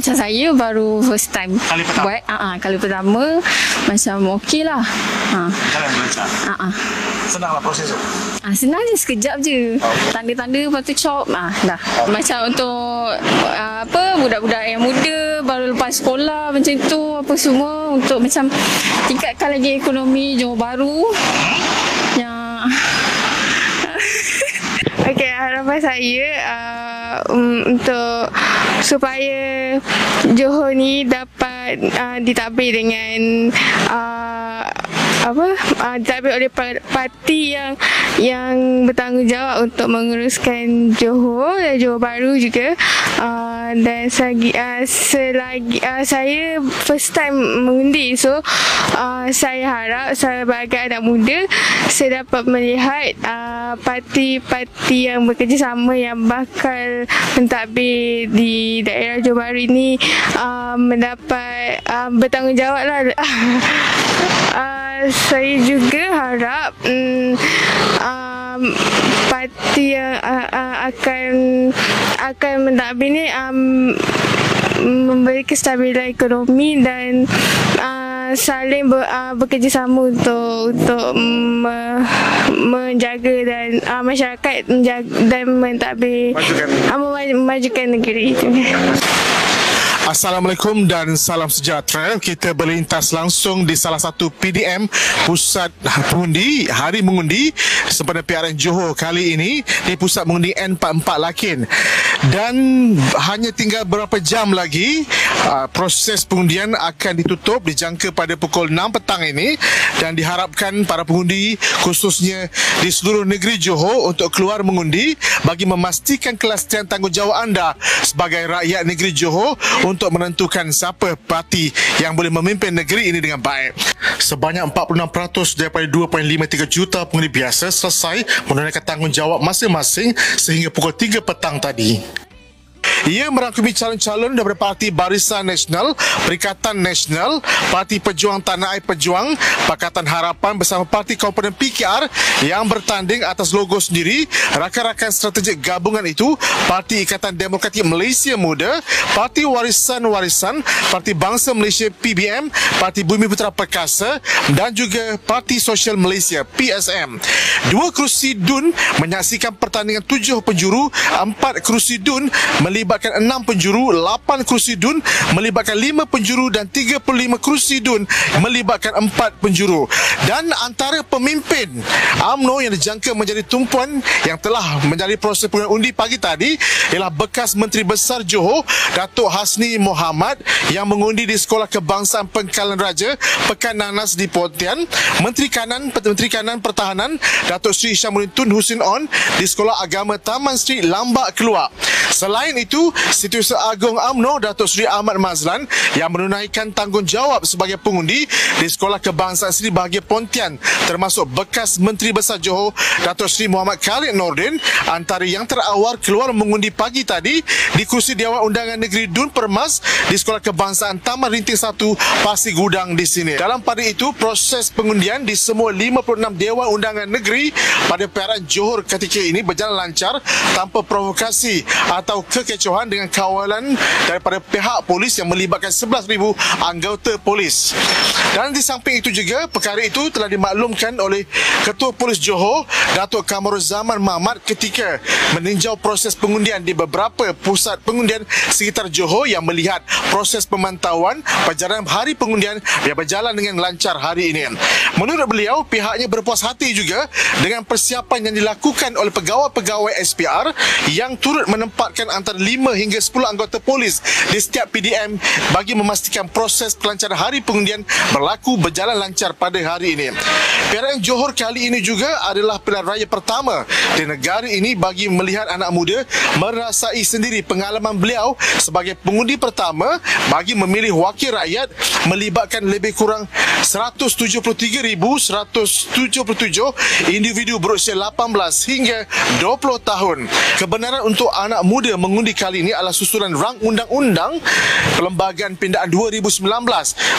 macam saya baru first time Kali pertama? buat. Ah uh kali pertama macam okey lah. Ha. Jalan berlancar. Ah uh Senanglah proses tu. Ah, senang je sekejap je. Tanda-tanda lepas tu chop. Ah, dah. Macam untuk ah, apa budak-budak yang muda baru lepas sekolah macam tu apa semua untuk macam tingkatkan lagi ekonomi Johor Bahru. Yang Okey, harapan saya uh, um, untuk supaya Johor ni dapat uh, ditadbir dengan uh, apa uh, ditadbir oleh pa- parti yang yang bertanggungjawab untuk menguruskan Johor dan Johor Bahru juga. Uh, dan selagi uh, selagi uh, saya first time mengundi. So uh, saya harap sebagai anak muda saya dapat melihat uh, parti-parti yang bekerjasama yang bakal mentadbir di daerah Johor Bahru ini uh, mendapat uh, bertanggungjawab lah. Uh, saya juga harap um, um, parti yang uh, uh, akan akan mentadbir ni um, memberi kestabilan ekonomi dan uh, saling ber, uh, bekerjasama untuk untuk me, menjaga dan uh, masyarakat menjaga dan mentadbir Majukan. uh, memaj- memajukan negeri itu. Assalamualaikum dan salam sejahtera. Kita berlintas langsung di salah satu PDM Pusat Pengundi Hari Mengundi sempena PRN Johor kali ini di Pusat Mengundi N44 Lakin. Dan hanya tinggal beberapa jam lagi uh, proses pengundian akan ditutup dijangka pada pukul 6 petang ini dan diharapkan para pengundi khususnya di seluruh negeri Johor untuk keluar mengundi bagi memastikan kelestian tanggungjawab anda sebagai rakyat negeri Johor untuk menentukan siapa parti yang boleh memimpin negeri ini dengan baik. Sebanyak 46% daripada 2.53 juta pengundi biasa selesai menunaikan tanggungjawab masing-masing sehingga pukul 3 petang tadi. Ia merangkumi calon-calon daripada Parti Barisan Nasional, Perikatan Nasional, Parti Pejuang Tanah Air Pejuang, Pakatan Harapan bersama Parti Komponen PKR yang bertanding atas logo sendiri, rakan-rakan strategik gabungan itu, Parti Ikatan Demokratik Malaysia Muda, Parti Warisan Warisan, Parti Bangsa Malaysia PBM, Parti Bumi Putera Perkasa dan juga Parti Sosial Malaysia PSM. Dua kerusi DUN menyaksikan pertandingan tujuh penjuru, empat kerusi DUN melibatkan enam penjuru, lapan kerusi DUN melibatkan lima penjuru dan 35 kerusi DUN melibatkan empat penjuru. Dan antara pemimpin AMNO yang dijangka menjadi tumpuan yang telah menjadi proses pengundian undi pagi tadi ialah bekas Menteri Besar Johor, Datuk Hasni Mohamad yang mengundi di Sekolah Kebangsaan Pengkalan Raja, Pekan Nanas di Pontian, Menteri Kanan Menteri Kanan Pertahanan Datuk Sri Syamuddin Tun Husin On di Sekolah Agama Taman Street Lambak Keluar. Selain itu, Setiausaha Agung AMNO Datuk Seri Ahmad Mazlan yang menunaikan tanggungjawab sebagai pengundi di Sekolah Kebangsaan Seri Bahagia Pontian termasuk bekas Menteri Besar Johor Datuk Seri Muhammad Khalid Nordin antara yang terawal keluar mengundi pagi tadi di kursi Dewan Undangan Negeri Dun Permas di Sekolah Kebangsaan Taman Rinting 1 Pasir Gudang di sini. Dalam pada itu, proses pengundian di semua 56 Dewan Undangan Negeri pada PRN Johor ketika ini berjalan lancar tanpa provokasi atau kekecohan dengan kawalan daripada pihak polis yang melibatkan 11,000 anggota polis. Dan di samping itu juga, perkara itu telah dimaklumkan oleh Ketua Polis Johor, Datuk Kamarul Zaman Mahmat ketika meninjau proses pengundian di beberapa pusat pengundian sekitar Johor yang melihat proses pemantauan perjalanan hari pengundian yang berjalan dengan lancar hari ini. Menurut beliau, pihaknya berpuas hati juga dengan persiapan yang dilakukan oleh pegawai-pegawai SPR yang turut menempatkan antara 5 hingga 10 anggota polis di setiap PDM bagi memastikan proses pelancaran hari pengundian berlaku berjalan lancar pada hari ini. PRN Johor kali ini juga adalah pilihan raya pertama di negara ini bagi melihat anak muda merasai sendiri pengalaman beliau sebagai pengundi pertama bagi memilih wakil rakyat melibatkan lebih kurang 173,177 individu berusia 18 hingga 20 tahun. Kebenaran untuk anak muda mengundi kali ini adalah susulan rang undang-undang Perlembagaan Pindaan 2019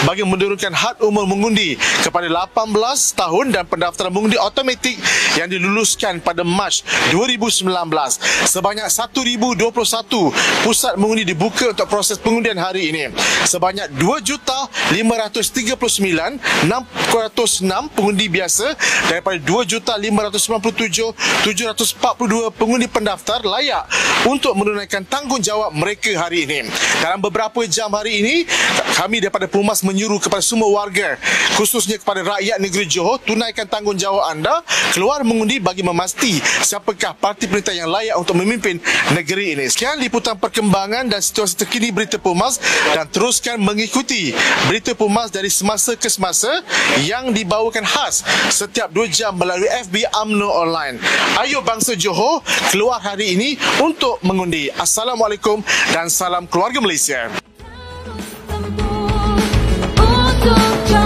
bagi menurunkan had umur mengundi kepada 18 tahun dan pendaftaran mengundi automatik yang diluluskan pada Mac 2019. Sebanyak 1,021 pusat mengundi dibuka untuk proses pengundian hari ini. Sebanyak 2,539,606 pengundi biasa daripada 2,597,742 pengundi pendaftar layak untuk menunaikan tanggungjawab mereka hari ini. Dalam beberapa jam hari ini, kami daripada Pumas menyuruh kepada semua warga, khususnya kepada rakyat negeri Johor, tunaikan tanggungjawab anda keluar mengundi bagi memasti siapakah parti pemerintah yang layak untuk memimpin negeri ini. Sekian liputan perkembangan dan situasi terkini berita Pumas dan teruskan mengikuti berita Pumas dari semasa ke semasa yang dibawakan khas setiap 2 jam melalui FB UMNO Online. Ayo bangsa Johor keluar hari ini untuk mengundi. Assalamualaikum dan salam keluarga Malaysia. tu